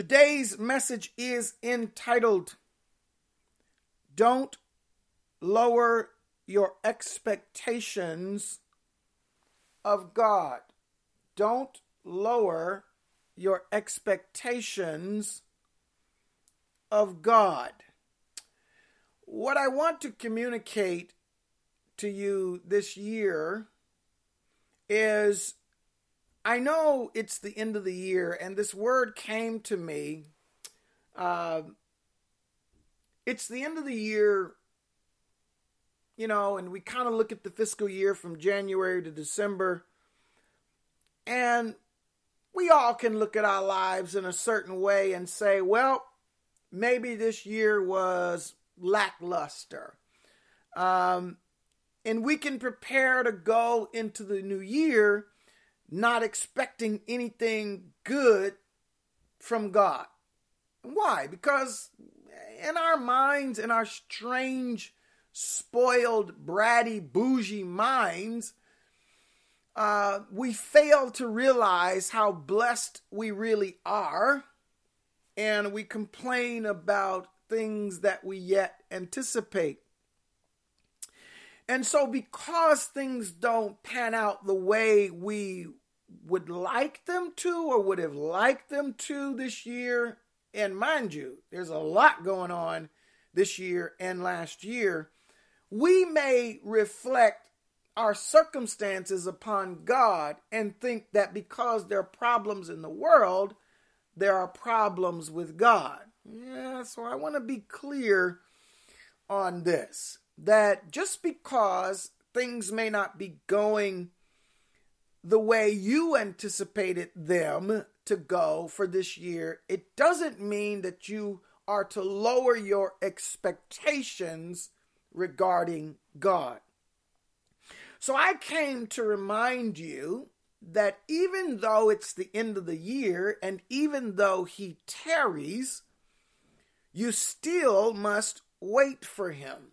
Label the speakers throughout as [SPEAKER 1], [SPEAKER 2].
[SPEAKER 1] Today's message is entitled Don't Lower Your Expectations of God. Don't lower your expectations of God. What I want to communicate to you this year is I know it's the end of the year, and this word came to me. Uh, it's the end of the year, you know, and we kind of look at the fiscal year from January to December, and we all can look at our lives in a certain way and say, well, maybe this year was lackluster. Um, and we can prepare to go into the new year not expecting anything good from God. Why? Because in our minds, in our strange, spoiled, bratty, bougie minds, uh, we fail to realize how blessed we really are, and we complain about things that we yet anticipate. And so, because things don't pan out the way we would like them to or would have liked them to this year. And mind you, there's a lot going on this year and last year. We may reflect our circumstances upon God and think that because there are problems in the world, there are problems with God. Yeah, so I want to be clear on this that just because things may not be going the way you anticipated them to go for this year, it doesn't mean that you are to lower your expectations regarding God. So I came to remind you that even though it's the end of the year and even though he tarries, you still must wait for him.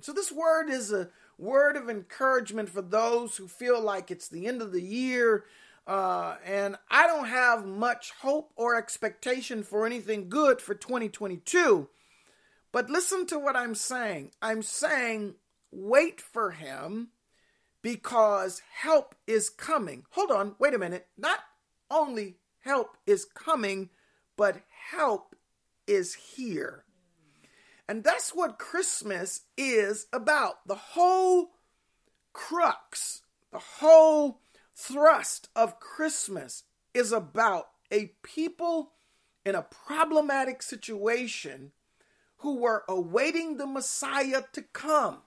[SPEAKER 1] So this word is a word of encouragement for those who feel like it's the end of the year uh, and I don't have much hope or expectation for anything good for 2022. But listen to what I'm saying. I'm saying wait for him because help is coming. Hold on, wait a minute. Not only help is coming, but help is here. And that's what Christmas is about. The whole crux, the whole thrust of Christmas is about a people in a problematic situation who were awaiting the Messiah to come.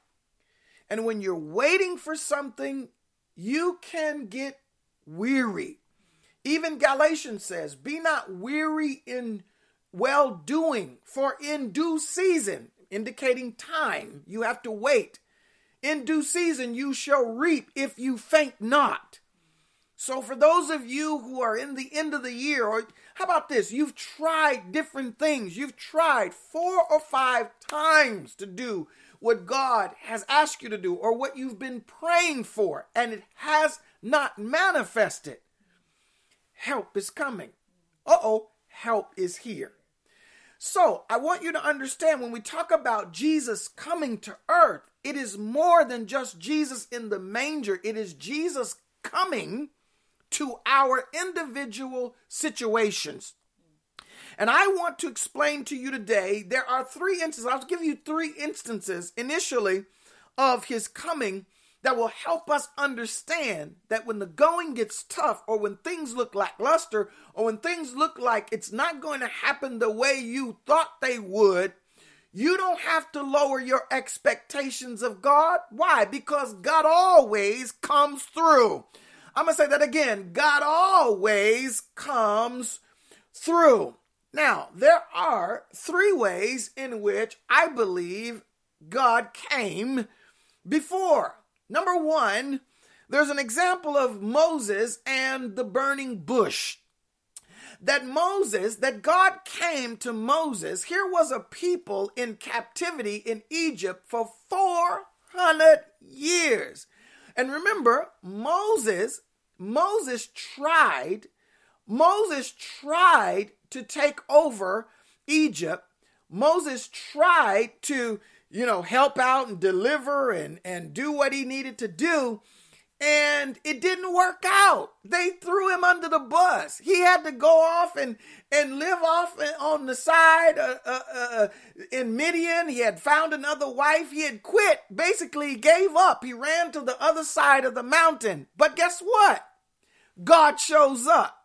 [SPEAKER 1] And when you're waiting for something, you can get weary. Even Galatians says, Be not weary in well doing, for in due season, indicating time, you have to wait. In due season, you shall reap if you faint not. So, for those of you who are in the end of the year, or how about this? You've tried different things. You've tried four or five times to do what God has asked you to do or what you've been praying for, and it has not manifested. Help is coming. Uh oh, help is here. So, I want you to understand when we talk about Jesus coming to earth, it is more than just Jesus in the manger, it is Jesus coming to our individual situations. And I want to explain to you today there are three instances, I'll give you three instances initially of his coming that will help us understand that when the going gets tough, or when things look lackluster, or when things look like it's not going to happen the way you thought they would, you don't have to lower your expectations of God. Why? Because God always comes through. I'm going to say that again. God always comes through. Now, there are three ways in which I believe God came before. Number one, there's an example of Moses and the burning bush. That Moses, that God came to Moses, here was a people in captivity in Egypt for 400 years. And remember, Moses, Moses tried Moses tried to take over Egypt. Moses tried to, you know, help out and deliver and, and do what he needed to do and it didn't work out. They threw him under the bus. He had to go off and and live off on the side uh, uh, uh, in Midian. He had found another wife. He had quit. Basically, he gave up. He ran to the other side of the mountain. But guess what? God shows up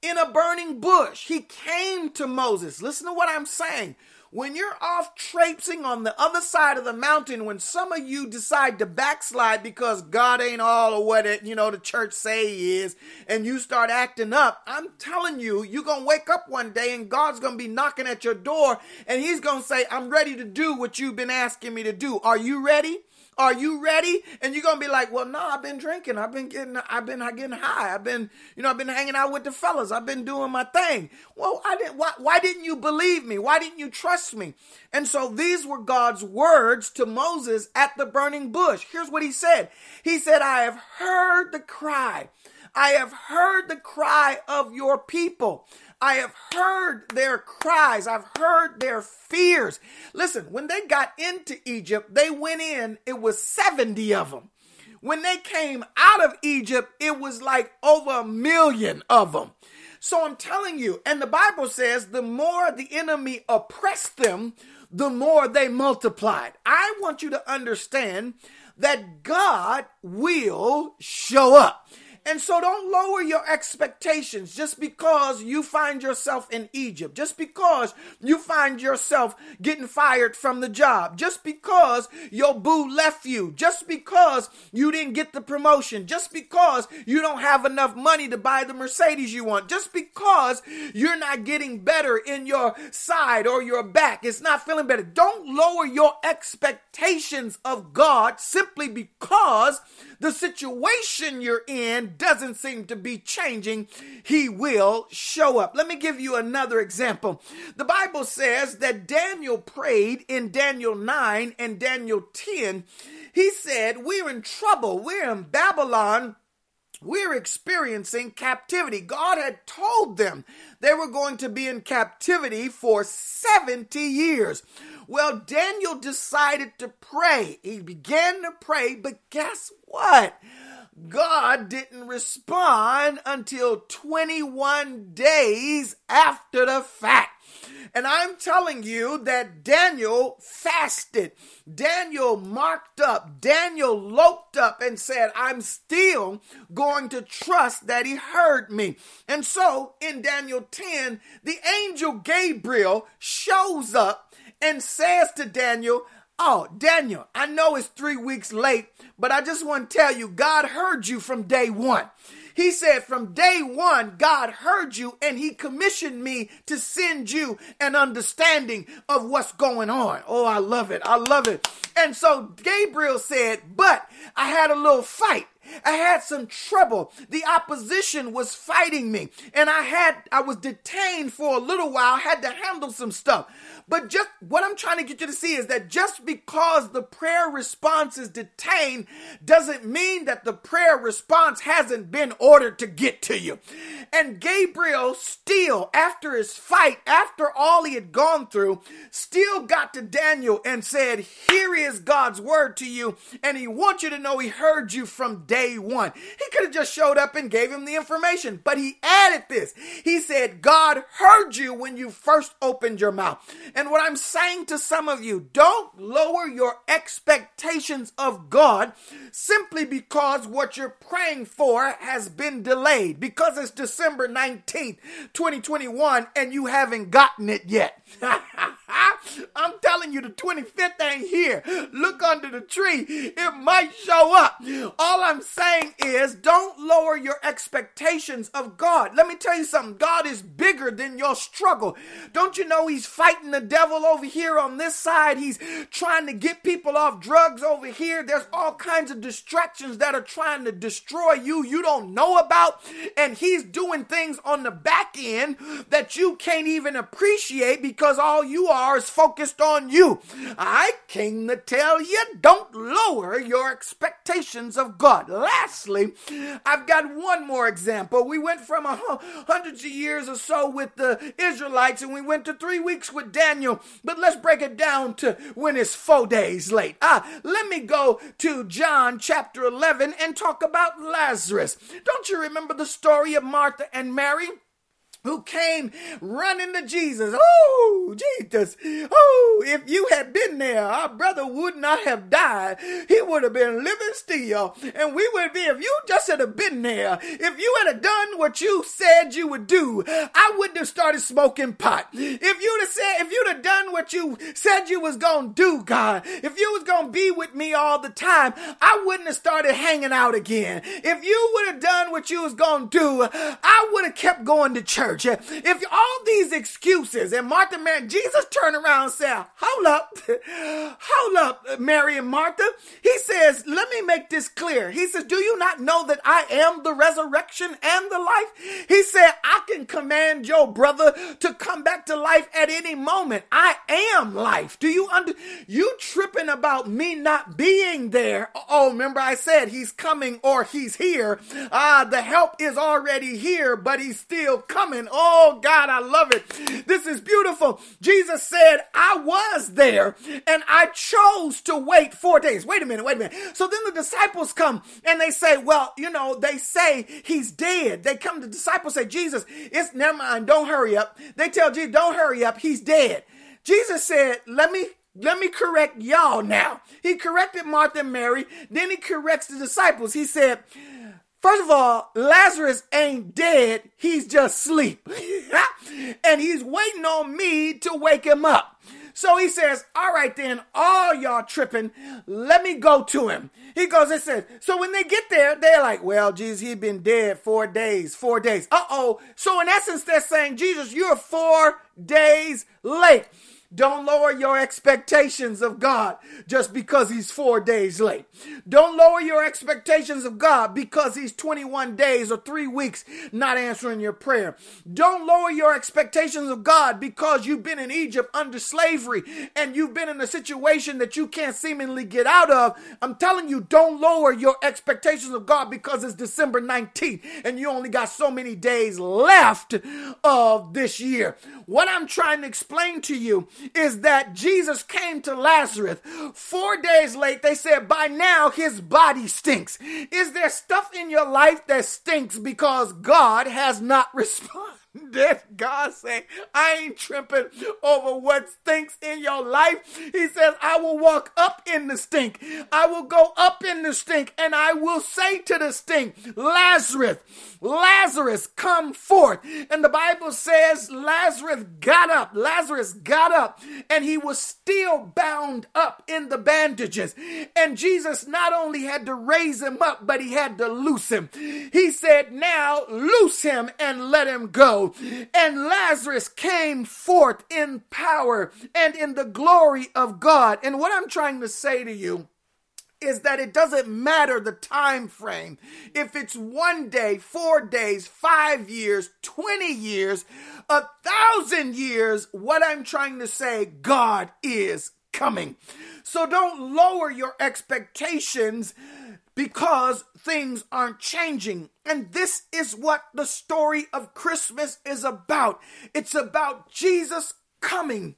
[SPEAKER 1] in a burning bush. He came to Moses. Listen to what I'm saying. When you're off traipsing on the other side of the mountain, when some of you decide to backslide because God ain't all of what it, you know, the church say he is, and you start acting up, I'm telling you, you're gonna wake up one day and God's gonna be knocking at your door and he's gonna say, I'm ready to do what you've been asking me to do. Are you ready? Are you ready? And you're gonna be like, well, no, I've been drinking. I've been getting, I've been getting high. I've been, you know, I've been hanging out with the fellas. I've been doing my thing. Well, I didn't. Why, why didn't you believe me? Why didn't you trust me? And so these were God's words to Moses at the burning bush. Here's what he said. He said, I have heard the cry. I have heard the cry of your people. I have heard their cries. I've heard their fears. Listen, when they got into Egypt, they went in, it was 70 of them. When they came out of Egypt, it was like over a million of them. So I'm telling you, and the Bible says the more the enemy oppressed them, the more they multiplied. I want you to understand that God will show up. And so don't lower your expectations just because you find yourself in Egypt, just because you find yourself getting fired from the job, just because your boo left you, just because you didn't get the promotion, just because you don't have enough money to buy the Mercedes you want, just because you're not getting better in your side or your back, it's not feeling better. Don't lower your expectations of God simply because the situation you're in doesn't seem to be changing, he will show up. Let me give you another example. The Bible says that Daniel prayed in Daniel 9 and Daniel 10. He said, We're in trouble, we're in Babylon we're experiencing captivity. God had told them they were going to be in captivity for 70 years. Well, Daniel decided to pray. He began to pray, but guess what? God didn't respond until 21 days after the fact. And I'm telling you that Daniel fasted. Daniel marked up. Daniel loped up and said, I'm still going to trust that he heard me. And so in Daniel 10, the angel Gabriel shows up and says to Daniel, Oh, Daniel, I know it's three weeks late, but I just want to tell you, God heard you from day one. He said, From day one, God heard you and He commissioned me to send you an understanding of what's going on. Oh, I love it. I love it. And so Gabriel said, But I had a little fight. I had some trouble. The opposition was fighting me and I had, I was detained for a little while, had to handle some stuff. But just what I'm trying to get you to see is that just because the prayer response is detained doesn't mean that the prayer response hasn't been ordered to get to you. And Gabriel still, after his fight, after all he had gone through, still got to Daniel and said, Here is God's word to you. And he wants you to know he heard you from day one. He could have just showed up and gave him the information, but he added this. He said, God heard you when you first opened your mouth. And what I'm saying to some of you, don't lower your expectations of God simply because what you're praying for has been delayed, because it's December 19th, 2021, and you haven't gotten it yet. I'm telling you, the 25th ain't here. Look under the tree. It might show up. All I'm saying is don't lower your expectations of God. Let me tell you something. God is bigger than your struggle. Don't you know He's fighting the devil over here on this side? He's trying to get people off drugs over here. There's all kinds of distractions that are trying to destroy you you don't know about. And He's doing things on the back end that you can't even appreciate because all you are is focused on you. I came to tell you don't lower your expectations of God. Lastly, I've got one more example. We went from a hundreds of years or so with the Israelites and we went to three weeks with Daniel, but let's break it down to when it's four days late. Ah, let me go to John chapter 11 and talk about Lazarus. Don't you remember the story of Martha and Mary? Who came running to Jesus. Oh, Jesus. Oh, if you had been there, our brother would not have died. He would have been living still. And we would be, if you just had been there, if you had done what you said you would do, I wouldn't have started smoking pot. If you'd have said, if you'd have done what you said you was going to do, God, if you was going to be with me all the time, I wouldn't have started hanging out again. If you would have done what you was going to do, I would have kept going to church church. If all these excuses and Martha, Mary, Jesus turned around and said, hold up, hold up, Mary and Martha. He says, let me make this clear. He says, do you not know that I am the resurrection and the life? He said, I can command your brother to come back to life at any moment. I am life. Do you under, you tripping about me not being there? Oh, remember I said he's coming or he's here. Ah, the help is already here, but he's still coming Oh God, I love it. This is beautiful. Jesus said, I was there and I chose to wait four days. Wait a minute, wait a minute. So then the disciples come and they say, well, you know, they say he's dead. They come, the disciples say, Jesus, it's never mind. Don't hurry up. They tell Jesus, don't hurry up. He's dead. Jesus said, let me let me correct y'all now. He corrected Martha and Mary. Then he corrects the disciples. He said, First of all, Lazarus ain't dead, he's just asleep. and he's waiting on me to wake him up. So he says, All right, then, all y'all tripping, let me go to him. He goes and says, So when they get there, they're like, Well, Jesus, he's been dead four days, four days. Uh oh. So in essence, they're saying, Jesus, you're four days late. Don't lower your expectations of God just because he's four days late. Don't lower your expectations of God because he's 21 days or three weeks not answering your prayer. Don't lower your expectations of God because you've been in Egypt under slavery and you've been in a situation that you can't seemingly get out of. I'm telling you, don't lower your expectations of God because it's December 19th and you only got so many days left of this year. What I'm trying to explain to you is that Jesus came to Lazarus four days late. They said by now his body stinks. Is there stuff in your life that stinks because God has not responded? That God say, I ain't tripping over what stinks in your life. He says, I will walk up in the stink. I will go up in the stink and I will say to the stink, Lazarus, Lazarus, come forth. And the Bible says Lazarus got up. Lazarus got up and he was still bound up in the bandages. And Jesus not only had to raise him up, but he had to loose him. He said, Now loose him and let him go. And Lazarus came forth in power and in the glory of God. And what I'm trying to say to you is that it doesn't matter the time frame. If it's one day, four days, five years, 20 years, a thousand years, what I'm trying to say, God is coming. So don't lower your expectations because things aren't changing. And this is what the story of Christmas is about. It's about Jesus coming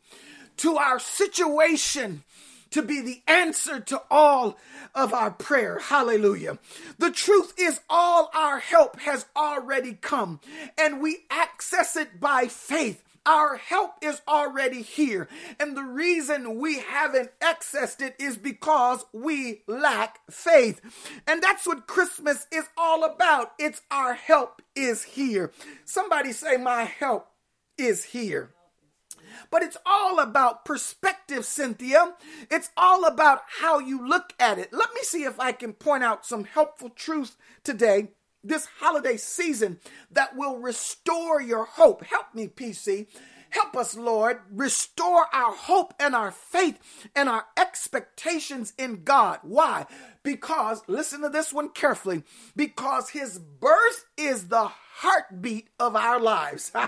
[SPEAKER 1] to our situation to be the answer to all of our prayer. Hallelujah. The truth is, all our help has already come, and we access it by faith. Our help is already here. And the reason we haven't accessed it is because we lack faith. And that's what Christmas is all about. It's our help is here. Somebody say, My help is here. But it's all about perspective, Cynthia. It's all about how you look at it. Let me see if I can point out some helpful truth today this holiday season that will restore your hope. Help me, PC. Help us, Lord, restore our hope and our faith and our expectations in God. Why? Because, listen to this one carefully, because his birth is the heartbeat of our lives.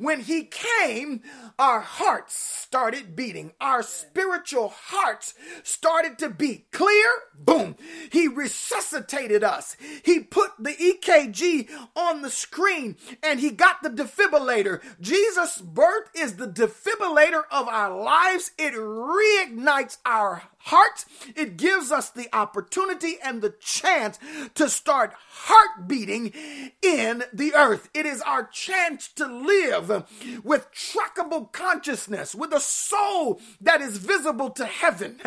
[SPEAKER 1] When he came, our hearts started beating. Our spiritual hearts started to beat. Clear? Boom. He resuscitated us. He put the EKG on the screen and he got the defibrillator. Jesus' birth is the defibrillator of our lives. It reignites our heart, it gives us the opportunity and the chance to start heart beating in the earth. It is our chance to live with trackable consciousness, with a soul that is visible to heaven.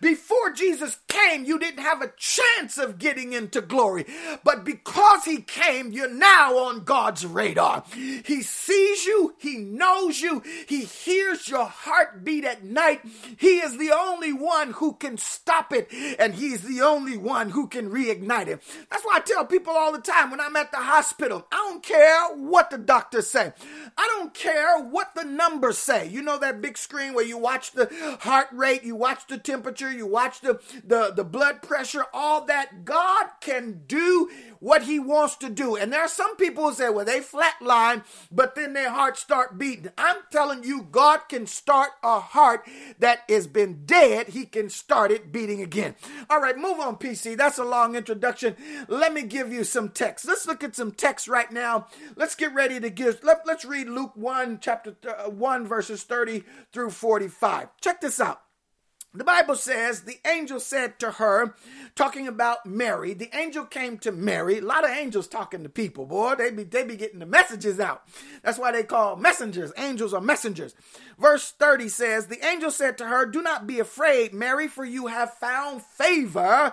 [SPEAKER 1] Before Jesus came, you didn't have a chance of getting into glory, but because he came, you're now on God's radar. He sees you, he knows you, he hears your heartbeat at night. He is the only one who can stop it, and He's the only one who can reignite it. That's why I tell people all the time when I'm at the hospital, I don't care what the doctors say. I don't care what the numbers say. You know that big screen where you watch the heart rate, you watch the temperature, you watch the, the, the blood pressure, all that. God can do what he wants to do. And there are some people who say, well, they flatline, but then their hearts start beating. I'm telling you, God can start a heart that has been dead. He can start it beating again. All right, move on, PC. That's a long introduction. Let me give you some text. Let's look at some text right now. Let's get ready to give. Let, let's read Luke 1, chapter uh, 1, verses 30 through 45. Check this out. The Bible says the angel said to her, talking about Mary, the angel came to Mary. A lot of angels talking to people, boy. They be they be getting the messages out. That's why they call messengers. Angels are messengers. Verse 30 says, The angel said to her, Do not be afraid, Mary, for you have found favor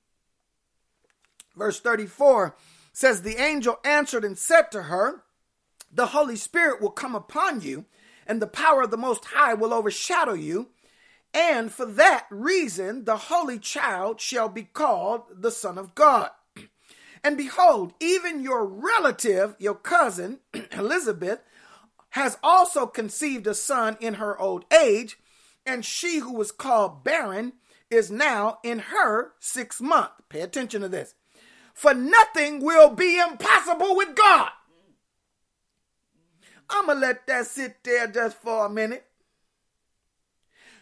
[SPEAKER 1] Verse 34 says, The angel answered and said to her, the Holy Spirit will come upon you, and the power of the Most High will overshadow you. And for that reason, the Holy Child shall be called the Son of God. And behold, even your relative, your cousin, Elizabeth, has also conceived a son in her old age, and she who was called barren is now in her sixth month. Pay attention to this. For nothing will be impossible with God. I'm going to let that sit there just for a minute.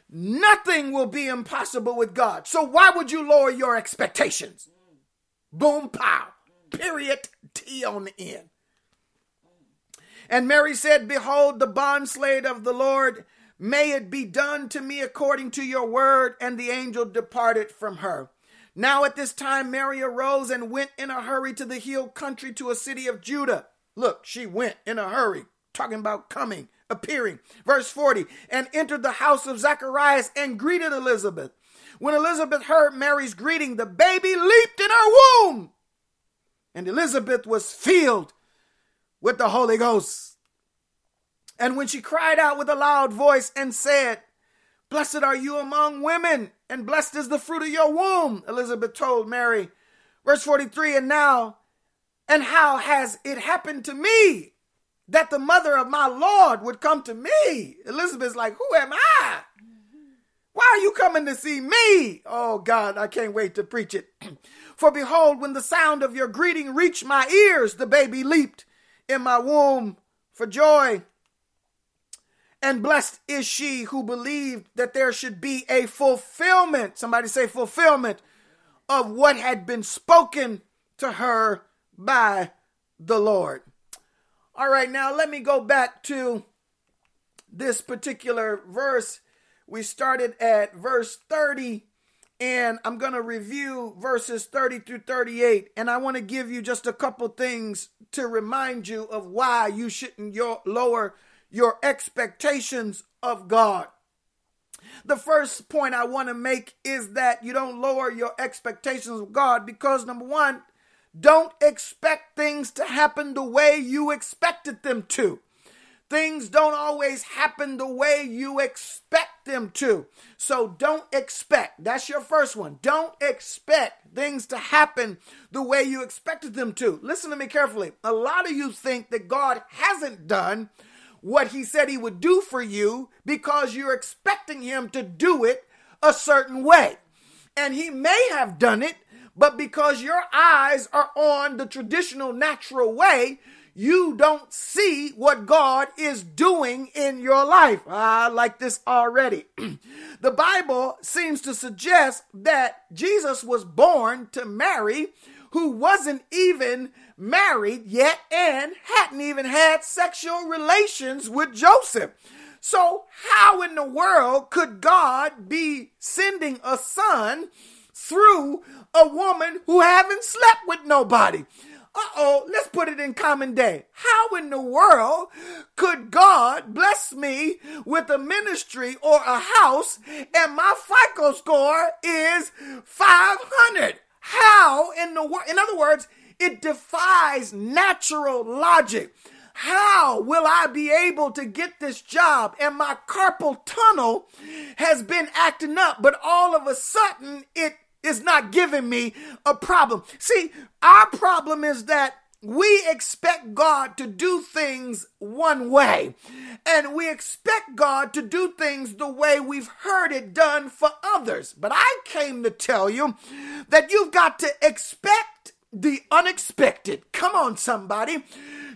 [SPEAKER 1] Nothing will be impossible with God. So why would you lower your expectations? Boom, pow. Period. T on the end. And Mary said, Behold, the bondslave of the Lord, may it be done to me according to your word. And the angel departed from her. Now at this time, Mary arose and went in a hurry to the hill country to a city of Judah. Look, she went in a hurry talking about coming, appearing. Verse 40 and entered the house of Zacharias and greeted Elizabeth. When Elizabeth heard Mary's greeting, the baby leaped in her womb. And Elizabeth was filled with the Holy Ghost. And when she cried out with a loud voice and said, Blessed are you among women, and blessed is the fruit of your womb, Elizabeth told Mary. Verse 43 And now, and how has it happened to me that the mother of my Lord would come to me. Elizabeth's like, Who am I? Why are you coming to see me? Oh God, I can't wait to preach it. For behold, when the sound of your greeting reached my ears, the baby leaped in my womb for joy. And blessed is she who believed that there should be a fulfillment. Somebody say fulfillment of what had been spoken to her by the Lord. All right, now let me go back to this particular verse. We started at verse 30, and I'm going to review verses 30 through 38. And I want to give you just a couple things to remind you of why you shouldn't your, lower your expectations of God. The first point I want to make is that you don't lower your expectations of God because, number one, don't expect things to happen the way you expected them to. Things don't always happen the way you expect them to. So don't expect. That's your first one. Don't expect things to happen the way you expected them to. Listen to me carefully. A lot of you think that God hasn't done what he said he would do for you because you're expecting him to do it a certain way. And he may have done it, but because your eyes are on the traditional natural way, you don't see what God is doing in your life. Ah, I like this already. the Bible seems to suggest that Jesus was born to Mary, who wasn't even married yet and hadn't even had sexual relations with Joseph. So, how in the world could God be sending a son through a woman who haven't slept with nobody? uh oh, let's put it in common day. How in the world could God bless me with a ministry or a house and my FICO score is 500? How in the world? In other words, it defies natural logic. How will I be able to get this job? And my carpal tunnel has been acting up, but all of a sudden it is not giving me a problem. See, our problem is that we expect God to do things one way, and we expect God to do things the way we've heard it done for others. But I came to tell you that you've got to expect the unexpected. Come on, somebody.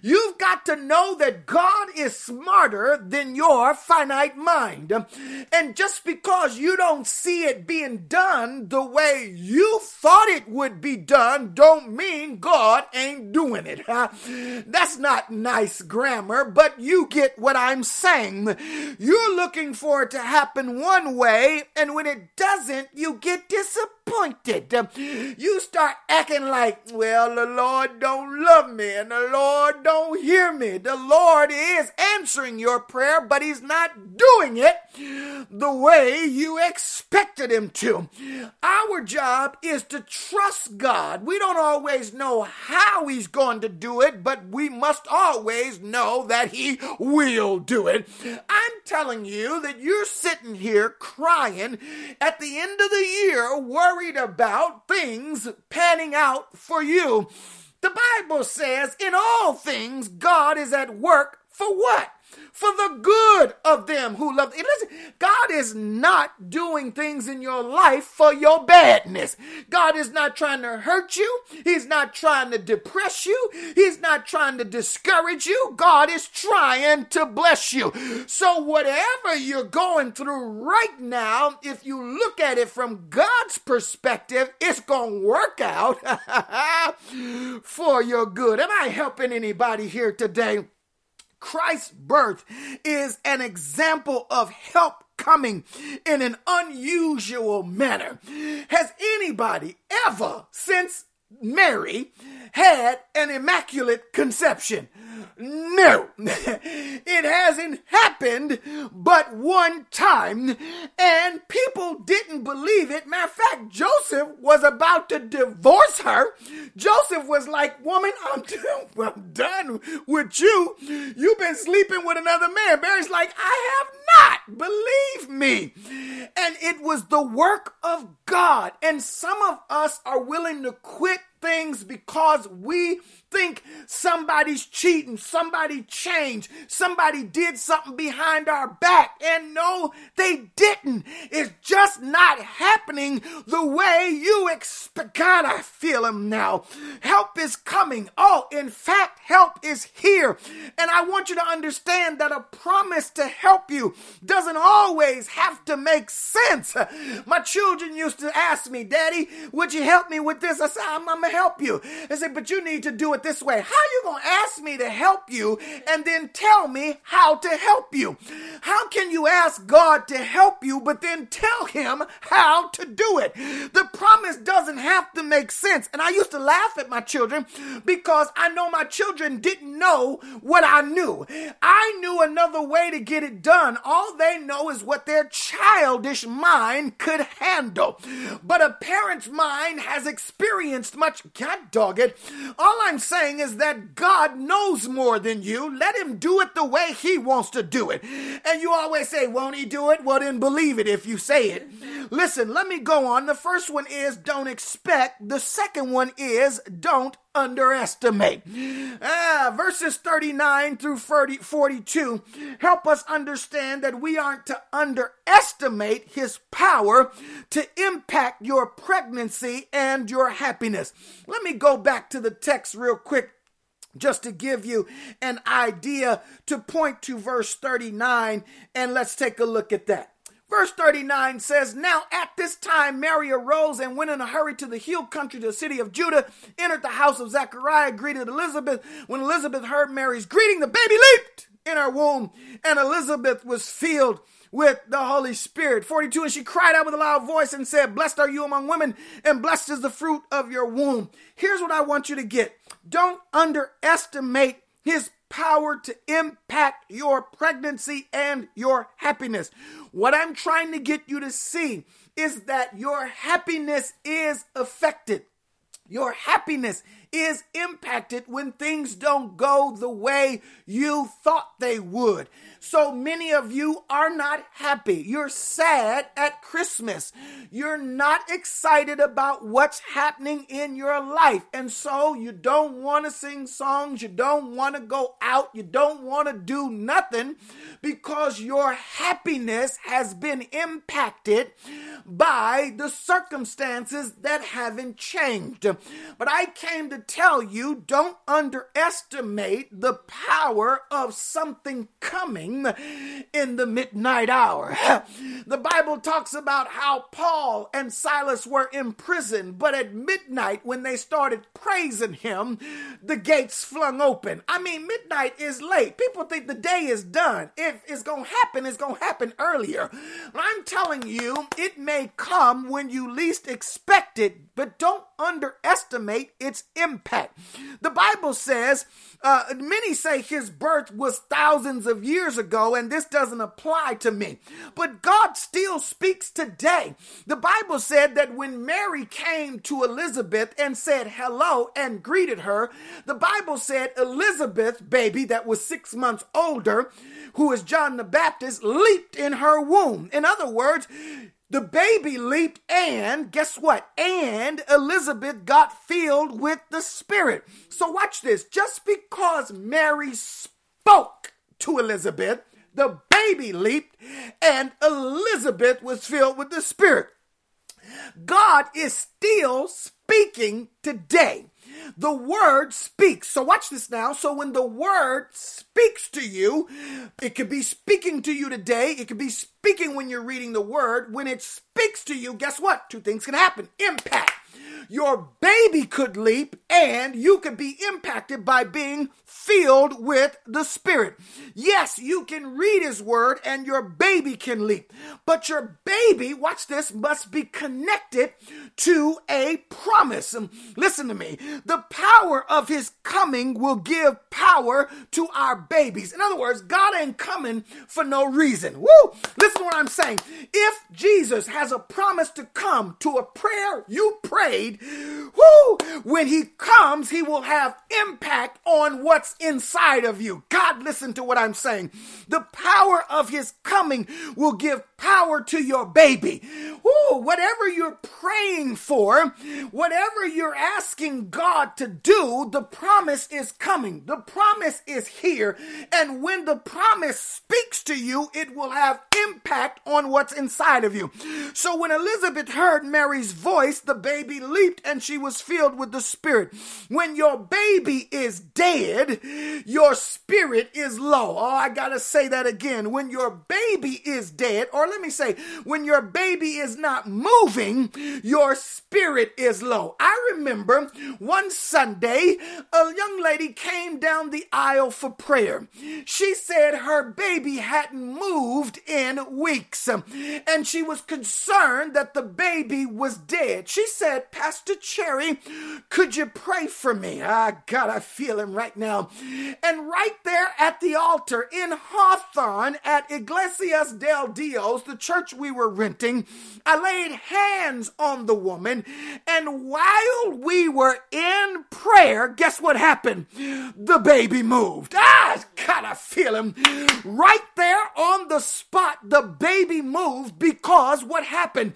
[SPEAKER 1] You've got to know that God is smarter than your finite mind. And just because you don't see it being done the way you thought it would be done, don't mean God ain't doing it. That's not nice grammar, but you get what I'm saying. You're looking for it to happen one way, and when it doesn't, you get disappointed. You start acting like, well, the Lord don't love me, and the Lord don't don't hear me. The Lord is answering your prayer, but He's not doing it the way you expected Him to. Our job is to trust God. We don't always know how He's going to do it, but we must always know that He will do it. I'm telling you that you're sitting here crying at the end of the year, worried about things panning out for you. The Bible says, in all things, God is at work for what? For the good of them who love. Listen, God is not doing things in your life for your badness. God is not trying to hurt you. He's not trying to depress you. He's not trying to discourage you. God is trying to bless you. So whatever you're going through right now, if you look at it from God's perspective, it's going to work out for your good. Am I helping anybody here today? Christ's birth is an example of help coming in an unusual manner. Has anybody ever, since Mary, had an immaculate conception? No, it hasn't happened but one time, and people didn't believe it. Matter of fact, Joseph was about to divorce her. Joseph was like, Woman, I'm done, I'm done with you. You've been sleeping with another man. Mary's like, I have not. Believe me. And it was the work of God. And some of us are willing to quit things because we think somebody's cheating, somebody changed, somebody did something behind our back. And no, they didn't. It's just not happening the way you expect. God, I feel him now. Help is coming. Oh, in fact, help is here. And I want you to understand that a promise to help you doesn't always have to make sense. My children used to ask me, Daddy, would you help me with this? I said, I'm, I'm going to help you. They said, but you need to do it this way. How you going to ask me to help you and then tell me how to help you? How can you ask God to help you but then tell him how to do it? The promise doesn't have to make sense. And I used to laugh at my children because I know my children didn't know what I knew. I knew another way to get it done. All they know is what their childish mind could handle. But a parent's mind has experienced much God dog it. All I'm saying is that God knows more than you. Let him do it the way he wants to do it. And you always say, won't he do it? Well, then believe it if you say it. Listen, let me go on. The first one is don't expect. The second one is don't underestimate. Ah, verses 39 through 40, 42 help us understand that we aren't to underestimate his power to impact your pregnancy and your happiness. Let me go back to the text real quick just to give you an idea to point to verse 39 and let's take a look at that. Verse 39 says, Now at this time Mary arose and went in a hurry to the hill country, to the city of Judah, entered the house of Zechariah, greeted Elizabeth. When Elizabeth heard Mary's greeting, the baby leaped in her womb, and Elizabeth was filled with the Holy Spirit. 42, and she cried out with a loud voice and said, Blessed are you among women, and blessed is the fruit of your womb. Here's what I want you to get. Don't underestimate his power to impact your pregnancy and your happiness. What I'm trying to get you to see is that your happiness is affected. Your happiness is impacted when things don't go the way you thought they would. So many of you are not happy. You're sad at Christmas. You're not excited about what's happening in your life. And so you don't want to sing songs. You don't want to go out. You don't want to do nothing because your happiness has been impacted by the circumstances that haven't changed. But I came to tell you don't underestimate the power of something coming in the midnight hour. The Bible talks about how Paul and Silas were in prison, but at midnight, when they started praising him, the gates flung open. I mean, midnight is late. People think the day is done. If it's going to happen, it's going to happen earlier. I'm telling you, it may come when you least expect it, but don't underestimate its impact. The Bible says, uh, many say his birth was thousands of years ago, and this doesn't apply to me. But God still speaks today. The Bible said that when Mary came to Elizabeth and said hello and greeted her, the Bible said Elizabeth, baby that was six months older, who is John the Baptist, leaped in her womb. In other words, the baby leaped, and guess what? And Elizabeth got filled with the Spirit. So, watch this. Just because Mary spoke to Elizabeth, the baby leaped, and Elizabeth was filled with the Spirit. God is still speaking today. The word speaks. So watch this now. So when the word speaks to you, it could be speaking to you today. It could be speaking when you're reading the word. When it speaks to you, guess what? Two things can happen. Impact. Your baby could leap and you could be impacted by being filled with the Spirit. Yes, you can read His Word and your baby can leap, but your baby, watch this, must be connected to a promise. Listen to me. The power of His coming will give power to our babies. In other words, God ain't coming for no reason. Woo! Listen to what I'm saying. If Jesus has a promise to come to a prayer you whoo, when He comes, He will have impact on what's inside of you. God, listen to what I'm saying. The power of his coming will give power to your baby. Ooh, whatever you're praying for, whatever you're asking God to do, the promise is coming. The promise is here. And when the promise speaks to you, it will have impact on what's inside of you. So when Elizabeth heard Mary's voice, the baby leaped and she was filled with the Spirit. When your baby is dead, your spirit is low. Oh, I gotta say that again. When your baby is dead, or let me say, when your baby is not moving, your spirit is low. I remember one Sunday, a young lady came down the aisle for prayer. She said her baby hadn't moved in weeks. And she was concerned that the baby was dead. She said, Pastor Cherry, could you pray for me? Ah, I feel him right now. And right there at the altar in Hawthorne at Iglesias del Dios, the church we were renting, I laid hands on the woman. And while we were in prayer, guess what happened? The baby moved. Ah, I feel him. Right there on the spot, the baby moved because what happened?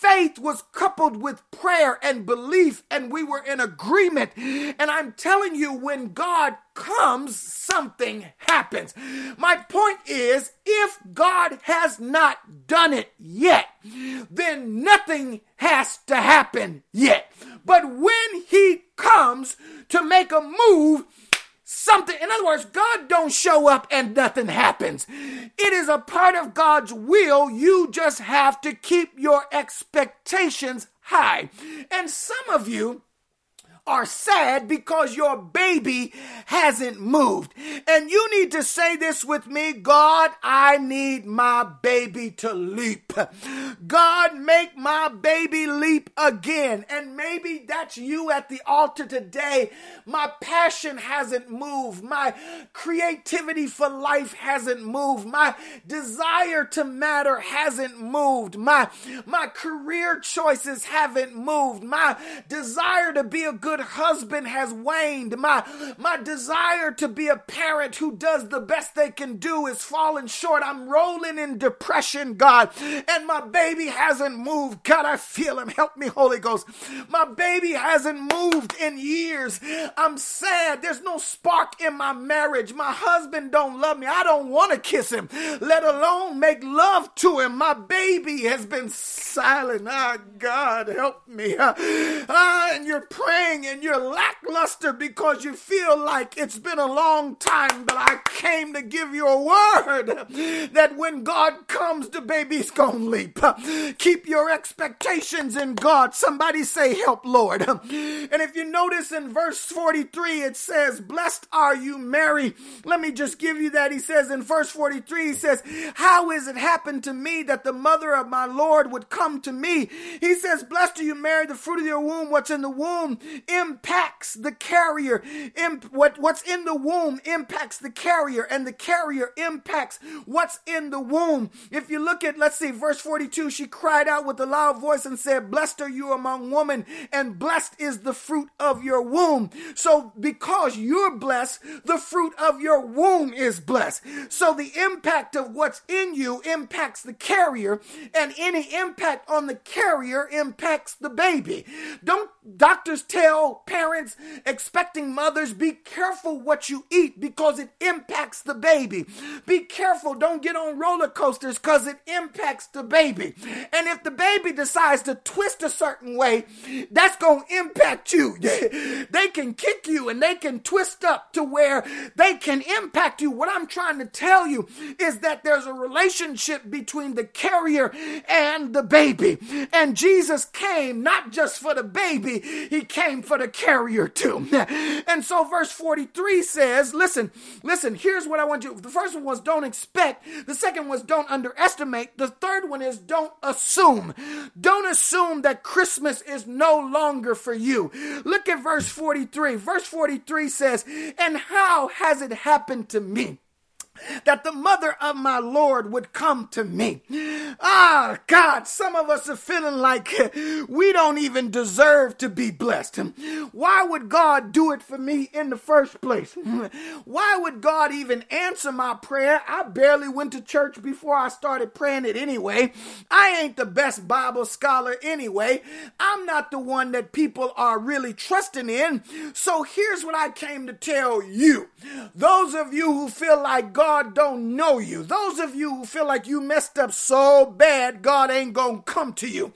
[SPEAKER 1] Faith was coupled with prayer and belief, and we were in agreement. And I'm telling you, when God comes, something happens. My point is, if God has not done it yet, then nothing has to happen yet. But when He comes to make a move, something. In other words god don't show up and nothing happens. It is a part of god's will. You just have to keep your expectations high. And some of you are sad because your baby hasn't moved. And you need to say this with me God, I need my baby to leap. God, make my baby leap again. And maybe that's you at the altar today. My passion hasn't moved. My creativity for life hasn't moved. My desire to matter hasn't moved. My, my career choices haven't moved. My desire to be a good good husband has waned. My, my desire to be a parent who does the best they can do is falling short. I'm rolling in depression, God, and my baby hasn't moved. God, I feel him. Help me, Holy Ghost. My baby hasn't moved in years. I'm sad. There's no spark in my marriage. My husband don't love me. I don't want to kiss him, let alone make love to him. My baby has been silent. Ah, God, help me. Ah, and you're praying and you're lackluster because you feel like it's been a long time, but I came to give you a word that when God comes, the baby's gonna leap. Keep your expectations in God. Somebody say, Help, Lord. And if you notice in verse 43, it says, Blessed are you, Mary. Let me just give you that. He says in verse 43, he says, How is it happened to me that the mother of my Lord would come to me? He says, Blessed are you, Mary, the fruit of your womb, what's in the womb impacts the carrier. Imp- what, what's in the womb impacts the carrier, and the carrier impacts what's in the womb. If you look at, let's see, verse 42, she cried out with a loud voice and said, Blessed are you among women, and blessed is the fruit of your womb. So, because you're blessed, the fruit of your womb is blessed. So, the impact of what's in you impacts the carrier, and any impact on the carrier impacts the baby. Don't doctors tell parents, expecting mothers, be careful what you eat because it impacts the baby. Be careful, don't get on roller coasters because it impacts the baby. And if the baby decides to twist a certain way, that's going to impact you. they can kick you and they can twist up to where they can impact you. What I'm trying to tell you is that there's a relationship between the carrier and the baby. And Jesus came not just for the baby, he came for the carrier too. And so verse 43 says, listen, listen, here's what I want you. The first one was don't expect. The second was don't underestimate. The third one is don't assume. Don't assume that Christmas is no longer for you. Look at verse 43. Verse 43 says, and how has it happened to me? That the mother of my Lord would come to me. Ah, God, some of us are feeling like we don't even deserve to be blessed. Why would God do it for me in the first place? Why would God even answer my prayer? I barely went to church before I started praying it anyway. I ain't the best Bible scholar anyway. I'm not the one that people are really trusting in. So here's what I came to tell you. Those of you who feel like God God don't know you. Those of you who feel like you messed up so bad, God ain't gonna come to you.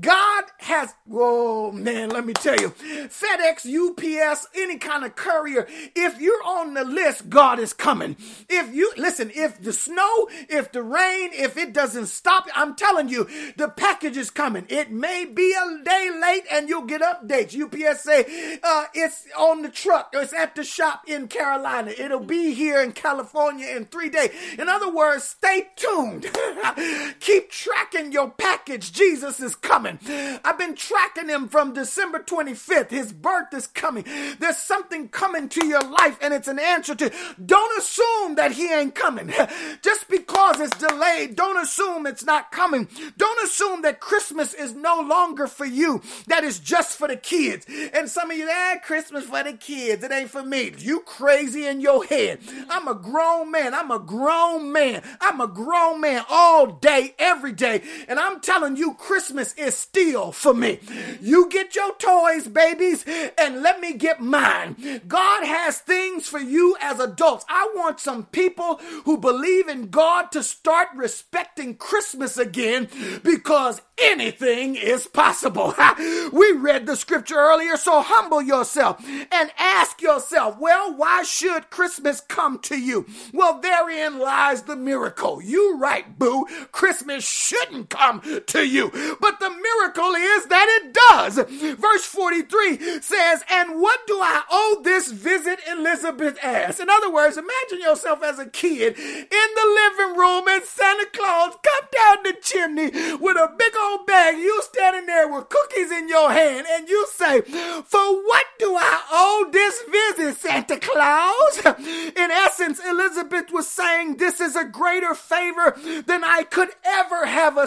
[SPEAKER 1] God has, oh man, let me tell you, FedEx, UPS, any kind of courier, if you're on the list, God is coming. If you, listen, if the snow, if the rain, if it doesn't stop, I'm telling you, the package is coming. It may be a day late and you'll get updates. UPS say, uh, it's on the truck, it's at the shop in Carolina. It'll be here in California in three days. In other words, stay tuned. Keep tracking your package. Jesus is coming. I've been tracking him from December 25th. His birth is coming. There's something coming to your life, and it's an answer to. Don't assume that he ain't coming. Just because it's delayed, don't assume it's not coming. Don't assume that Christmas is no longer for you, that is just for the kids. And some of you, that Christmas for the kids. It ain't for me. You crazy in your head. I'm a grown man. I'm a grown man. I'm a grown man all day, every day. And I'm telling you, Christmas is still for me. You get your toys, babies, and let me get mine. God has things for you as adults. I want some people who believe in God to start respecting Christmas again because anything is possible. we read the scripture earlier, so humble yourself and ask yourself, well, why should Christmas come to you? Well, therein lies the miracle. You right, boo. Christmas shouldn't come to you, but the miracle is that it does. Verse 43 says, and what do I owe this visit? Elizabeth asked. In other words, imagine yourself as a kid in the living room and Santa Claus come down the chimney with a big old bag. You standing there with cookies in your hand and you say, for what do I owe this visit, Santa Claus? In essence, Elizabeth was saying, this is a greater favor than I could ever have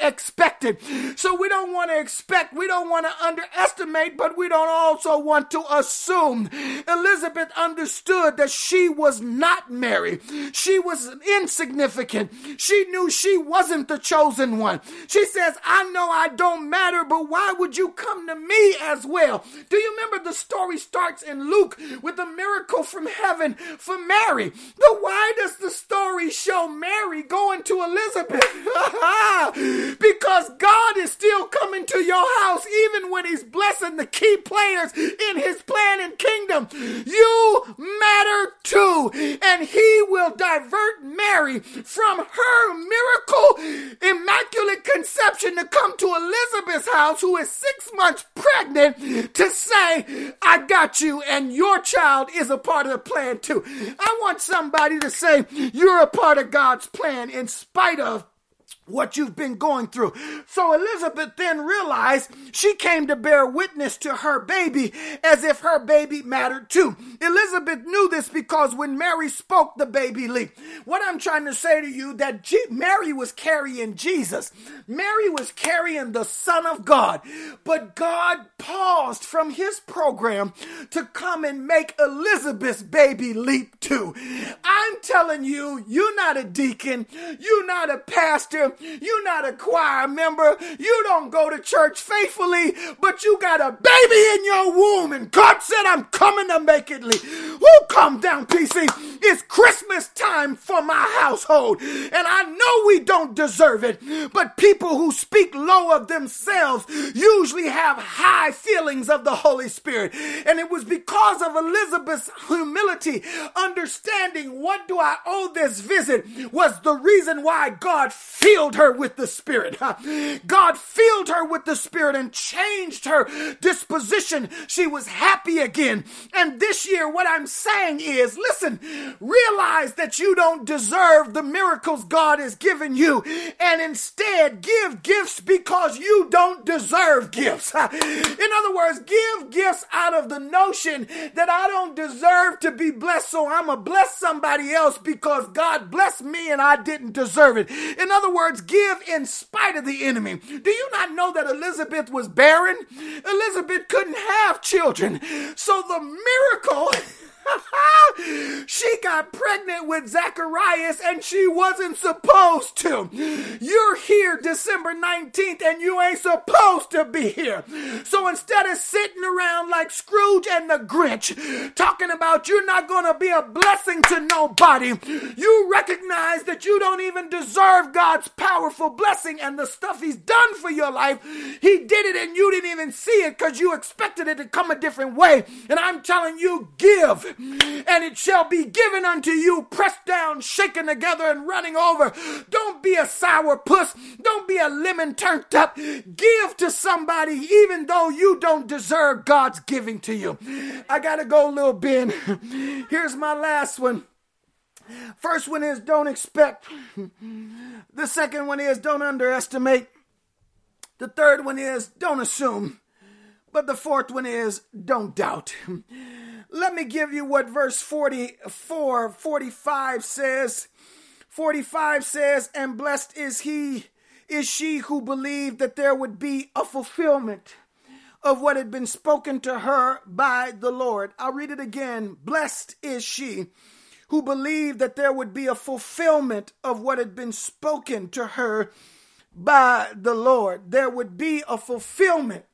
[SPEAKER 1] expected. So we don't want to expect, we don't want to underestimate, but we don't also want to assume. Elizabeth understood that she was not Mary, She was insignificant. She knew she wasn't the chosen one. She says, I know I don't matter, but why would you come to me as well? Do you remember the story starts in Luke with a miracle from heaven for Mary? But why does the story show Mary going to Elizabeth? because God is still coming to your house even when he's blessing the key players in his plan and kingdom. You matter too, and he will divert Mary from her miracle immaculate conception to come to Elizabeth's house, who is six months pregnant, to say, I got you, and your child is a part of the plan too. I want somebody to say, You're a part of God's plan in spite of what you've been going through. So Elizabeth then realized she came to bear witness to her baby as if her baby mattered too. Elizabeth knew this because when Mary spoke, the baby leaped. What I'm trying to say to you that G- Mary was carrying Jesus. Mary was carrying the Son of God. But God paused from his program to come and make Elizabeth's baby leap too. I'm telling you, you're not a deacon. You're not a pastor. You're not a choir member. You don't go to church faithfully, but you got a baby in your womb, and God said, I'm coming to make it leap. Who come down, PC? It's Christmas time for my household, and I know we don't deserve it, but people who speak low of themselves usually have high feelings of the Holy Spirit. And it was because of Elizabeth's humility, understanding what do I owe this visit, was the reason why God filled filled her with the Spirit. God filled her with the Spirit and changed her disposition. She was happy again. And this year, what I'm saying is listen, realize that you don't deserve the miracles God has given you, and instead give gifts because you don't deserve gifts. In other words, give gifts out of the notion that I don't deserve to be blessed, so I'm going to bless somebody else because God blessed me and I didn't deserve it. In other words, give in spite of the enemy. Do you not know that Elizabeth was barren? Elizabeth couldn't have children. So the miracle. she got pregnant with Zacharias and she wasn't supposed to. You're here December 19th and you ain't supposed to be here. So instead of sitting around like Scrooge and the Grinch talking about you're not going to be a blessing to nobody, you recognize that you don't even deserve God's powerful blessing and the stuff He's done for your life. He did it and you didn't even see it because you expected it to come a different way. And I'm telling you, give and it shall be given unto you, pressed down, shaken together, and running over. Don't be a sour puss. Don't be a lemon turned up. Give to somebody, even though you don't deserve God's giving to you. I gotta go, little Ben. Here's my last one. First one is don't expect. The second one is don't underestimate. The third one is don't assume. But the fourth one is don't doubt. Let me give you what verse 44, 45 says. 45 says, And blessed is he, is she who believed that there would be a fulfillment of what had been spoken to her by the Lord. I'll read it again. Blessed is she who believed that there would be a fulfillment of what had been spoken to her by the Lord. There would be a fulfillment.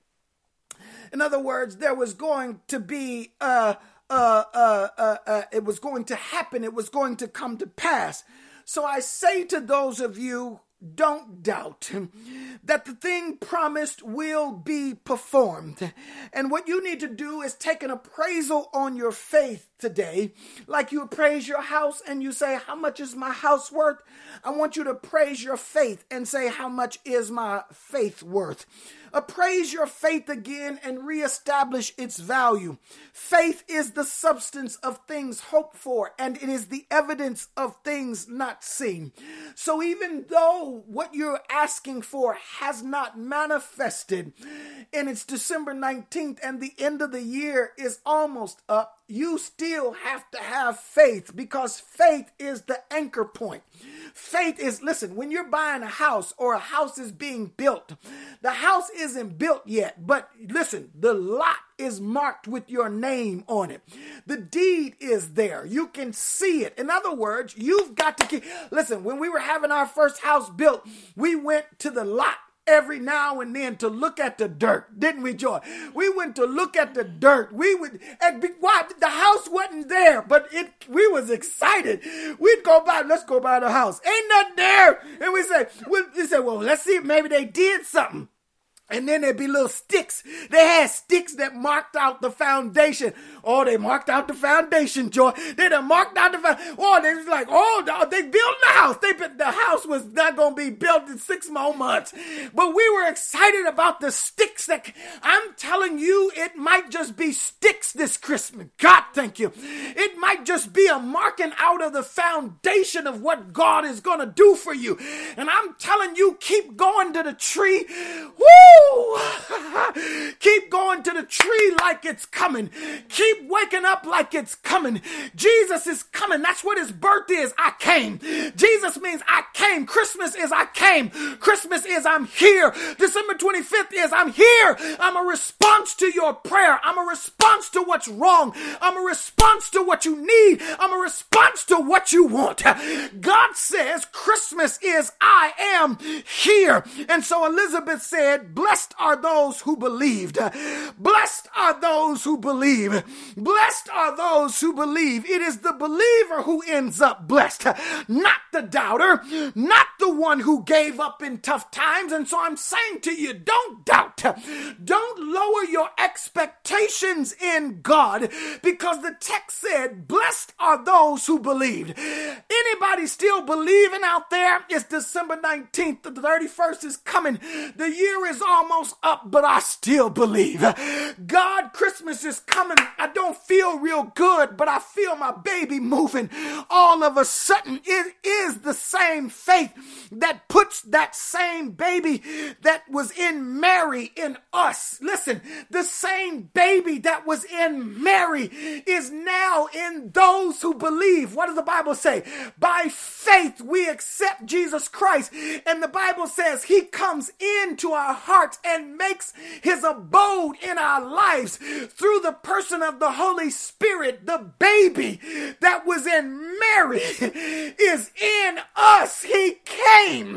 [SPEAKER 1] In other words, there was going to be a, uh, uh, uh, uh, it was going to happen. It was going to come to pass. So I say to those of you don't doubt that the thing promised will be performed. And what you need to do is take an appraisal on your faith today. Like you appraise your house and you say, How much is my house worth? I want you to praise your faith and say, How much is my faith worth? Appraise your faith again and reestablish its value. Faith is the substance of things hoped for, and it is the evidence of things not seen. So even though what you're asking for has not manifested, and it's December 19th, and the end of the year is almost up, you still have to have faith because faith is the anchor point. Faith is, listen, when you're buying a house or a house is being built, the house isn't built yet, but listen, the lot is marked with your name on it. The deed is there. You can see it. In other words, you've got to keep, listen, when we were having our first house built, we went to the lot every now and then to look at the dirt, didn't we, Joy? We went to look at the dirt. We would, and be, why the house wasn't there, but it we was excited. We'd go by, let's go by the house. Ain't nothing there, and we say, we, we say, well, let's see, if maybe they did something. And then there'd be little sticks. They had sticks that marked out the foundation. Oh, they marked out the foundation, Joy. They done marked out the foundation. Oh, they was like, oh, they built the house. They the house was not gonna be built in six more months. But we were excited about the sticks that I'm telling you, it might just be sticks this Christmas. God, thank you. It might just be a marking out of the foundation of what God is gonna do for you. And I'm telling you, keep going to the tree. Woo! Keep going to the tree like it's coming. Keep waking up like it's coming. Jesus is coming. That's what his birth is. I came. Jesus means I came. Christmas is I came. Christmas is I'm here. December 25th is I'm here. I'm a response to your prayer. I'm a response to what's wrong. I'm a response to what you need. I'm a response to what you want. God says Christmas is I am here. And so Elizabeth said, Blessed are those who believed. Blessed are those who believe. Blessed are those who believe. It is the believer who ends up blessed, not the doubter, not the one who gave up in tough times. And so I'm saying to you, don't doubt. Don't lower your expectations in God because the text said, Blessed are those who believed. Anybody still believing out there? It's December 19th, the 31st is coming. The year is almost up, but I still believe. God, Christmas is coming. I don't feel real good, but I feel my baby moving. All of a sudden, it is the same faith that puts that same baby that was in Mary in us. Listen, the same baby that was in Mary is now in those who believe. What does the Bible say? By faith, we accept Jesus Christ. And the Bible says he comes into our and makes his abode in our lives through the person of the Holy Spirit, the baby that was in Mary is in us. He came.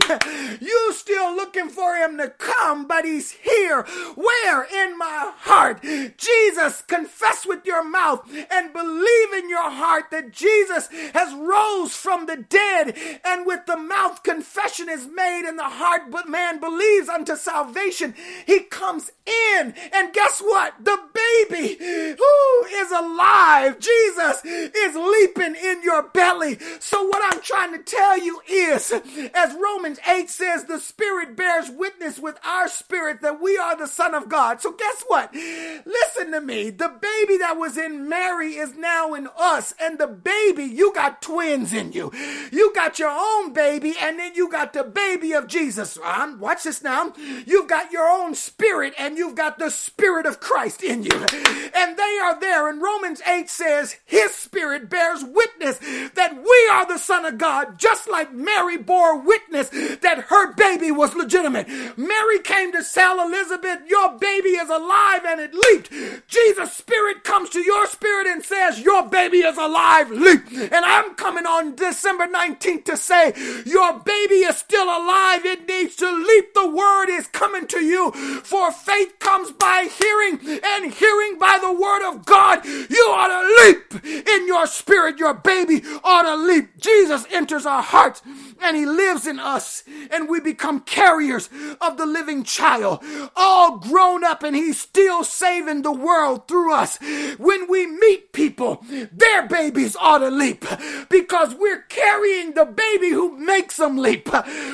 [SPEAKER 1] You still looking for him to come, but he's here. Where? In my heart. Jesus, confess with your mouth and believe in your heart that Jesus has rose from the dead and with the mouth confession is made and the heart but man believes unto salvation he comes in, and guess what? The baby who is alive. Jesus is leaping in your belly. So what I'm trying to tell you is, as Romans 8 says, the Spirit bears witness with our spirit that we are the Son of God. So guess what? Listen to me. The baby that was in Mary is now in us. And the baby, you got twins in you. You got your own baby, and then you got the baby of Jesus. Um, watch this now. You've got your own spirit, and you've got the spirit of Christ in you. And they are there. And Romans 8 says, His spirit bears witness that we are the Son of God, just like Mary bore witness that her baby was legitimate. Mary came to tell Elizabeth, Your baby is alive, and it leaped. Jesus' spirit comes to your spirit and says, Your baby is alive, leap. And I'm coming on December 19th to say, Your baby is still alive. It needs to leap. The word is coming to you. For faith comes by hearing, and hearing by the word of God. You ought to leap in your spirit. Your baby ought to leap. Jesus enters our hearts and he lives in us, and we become carriers of the living child, all grown up, and he's still saving the world through us. When we meet people, their babies ought to leap because we're carrying the baby who makes them leap.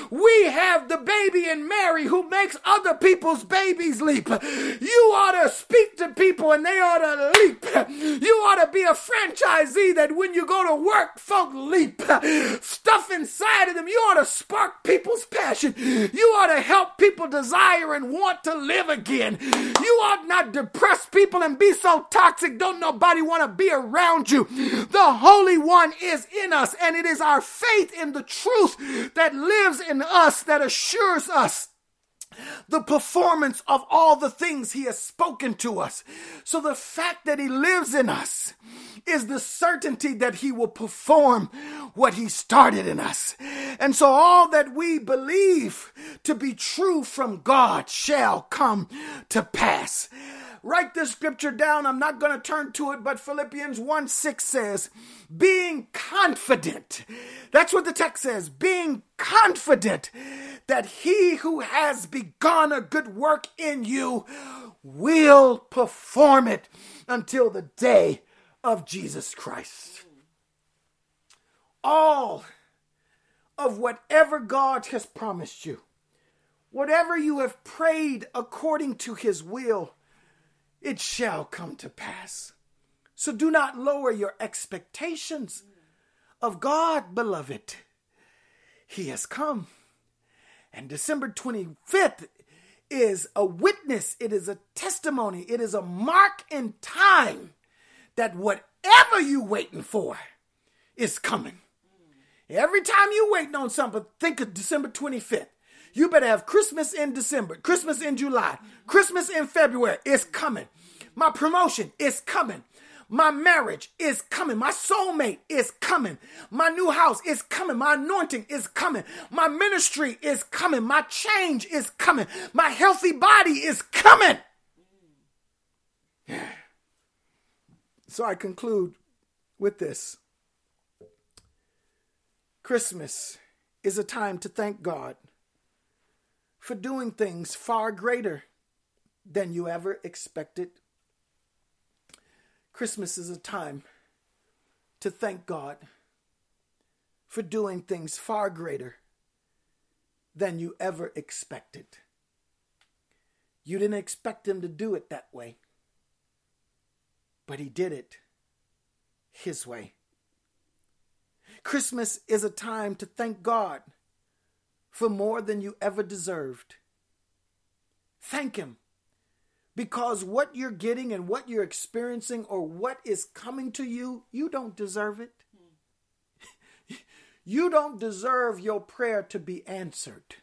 [SPEAKER 1] We have the baby in Mary who makes other people's babies leap. You ought to speak to people and they ought to leap. You ought to be a franchisee that when you go to work, folk leap. Stuff inside of them, you ought to spark people's passion. You ought to help people desire and want to live again. You ought not depress people and be so toxic, don't nobody want to be around you. The Holy One is in us, and it is our faith in the truth that lives in us that assures us the performance of all the things he has spoken to us. So the fact that he lives in us is the certainty that he will perform what he started in us. And so all that we believe to be true from God shall come to pass. Write this scripture down. I'm not going to turn to it, but Philippians 1 6 says, being confident. That's what the text says, being confident that he who has begun a good work in you will perform it until the day of Jesus Christ. All of whatever God has promised you, whatever you have prayed according to his will, it shall come to pass. So do not lower your expectations of God, beloved. He has come. And December 25th is a witness, it is a testimony, it is a mark in time that whatever you waiting for is coming. Every time you waiting on something, think of December 25th. You better have Christmas in December, Christmas in July, Christmas in February. is coming. My promotion is coming. My marriage is coming. My soulmate is coming. My new house is coming. My anointing is coming. My ministry is coming. My change is coming. My healthy body is coming. So I conclude with this Christmas is a time to thank God for doing things far greater than you ever expected Christmas is a time to thank God for doing things far greater than you ever expected. You didn't expect Him to do it that way, but He did it His way. Christmas is a time to thank God for more than you ever deserved. Thank Him because what you're getting and what you're experiencing or what is coming to you, you don't deserve it. you don't deserve your prayer to be answered.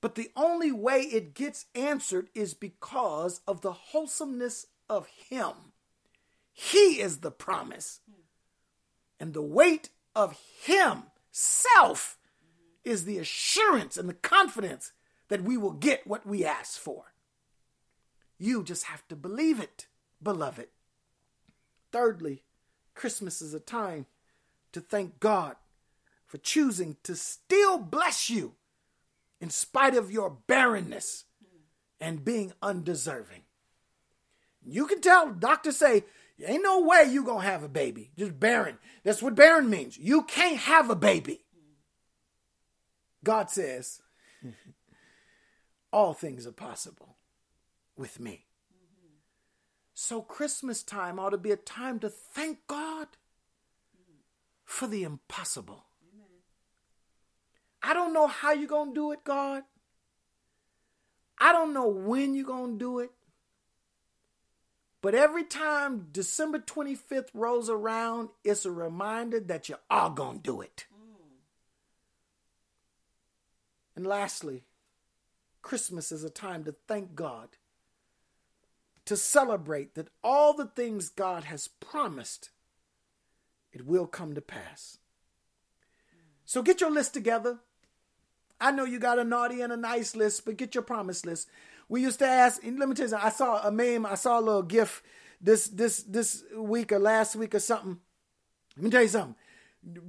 [SPEAKER 1] But the only way it gets answered is because of the wholesomeness of Him. He is the promise. And the weight of Himself is the assurance and the confidence that we will get what we ask for. You just have to believe it, beloved. Thirdly, Christmas is a time to thank God for choosing to still bless you in spite of your barrenness and being undeserving. You can tell doctors say, ain't no way you gonna have a baby. Just barren. That's what barren means. You can't have a baby. God says, all things are possible with me. So Christmas time ought to be a time to thank God for the impossible. I don't know how you're going to do it, God. I don't know when you're going to do it. But every time December 25th rolls around, it's a reminder that you are going to do it. Mm. And lastly, Christmas is a time to thank God, to celebrate that all the things God has promised, it will come to pass. So get your list together. I know you got a naughty and a nice list, but get your promise list. We used to ask, let me tell you. I saw a meme, I saw a little gif this this this week or last week or something. Let me tell you something.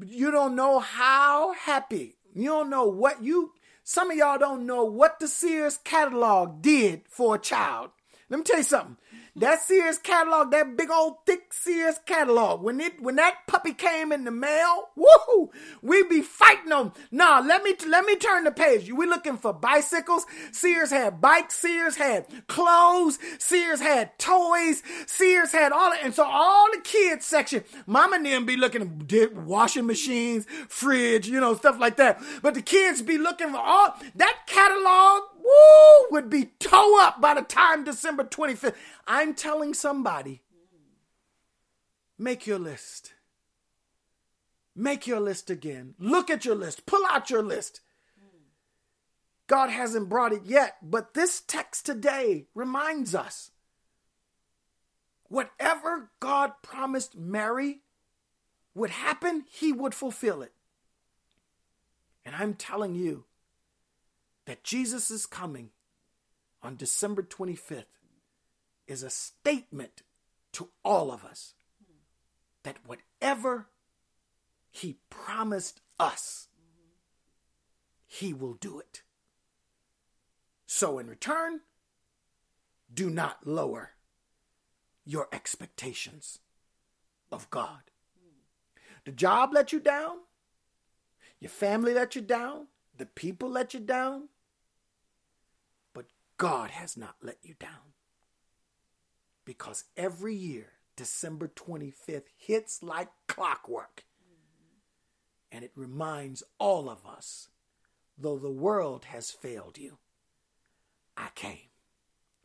[SPEAKER 1] You don't know how happy. You don't know what you some of y'all don't know what the Sears catalog did for a child. Let me tell you something. That Sears catalog, that big old thick Sears catalog, when it when that puppy came in the mail, woohoo, we be fighting them. Nah, let me let me turn the page. We looking for bicycles. Sears had bikes. Sears had clothes. Sears had toys. Sears had all, that. and so all the kids section, mama and them be looking at washing machines, fridge, you know, stuff like that. But the kids be looking for all that catalog woo, would be toe up by the time December 25th. I'm telling somebody, make your list. Make your list again. Look at your list. Pull out your list. God hasn't brought it yet, but this text today reminds us whatever God promised Mary would happen, he would fulfill it. And I'm telling you, that Jesus is coming on December 25th is a statement to all of us that whatever he promised us, he will do it. So, in return, do not lower your expectations of God. The job let you down, your family let you down, the people let you down, God has not let you down. Because every year, December 25th hits like clockwork. And it reminds all of us though the world has failed you, I came.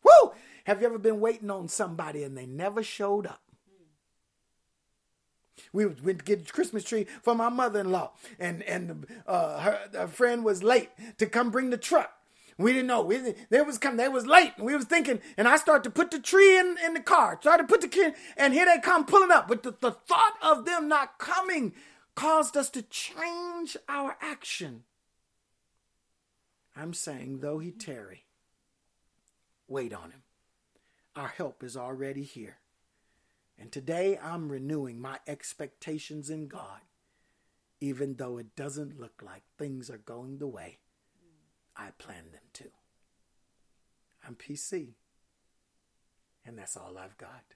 [SPEAKER 1] Woo! Have you ever been waiting on somebody and they never showed up? We went to get a Christmas tree for my mother-in-law, and and uh, her, her friend was late to come bring the truck. We didn't know. We, they was coming. They was late. And we was thinking, and I started to put the tree in, in the car. Started to put the kid, and here they come pulling up. But the, the thought of them not coming caused us to change our action. I'm saying, though he tarry, wait on him. Our help is already here. And today I'm renewing my expectations in God, even though it doesn't look like things are going the way I plan them to. I'm PC, and that's all I've got.